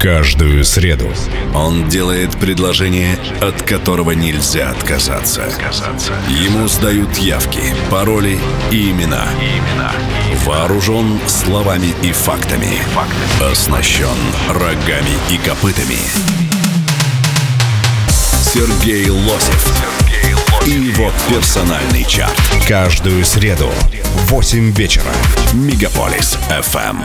Каждую среду. Он делает предложение, от которого нельзя отказаться. Ему сдают явки, пароли и имена. Вооружен словами и фактами. Оснащен рогами и копытами. Сергей Лосев. И его персональный чарт. Каждую среду в 8 вечера. Мегаполис FM.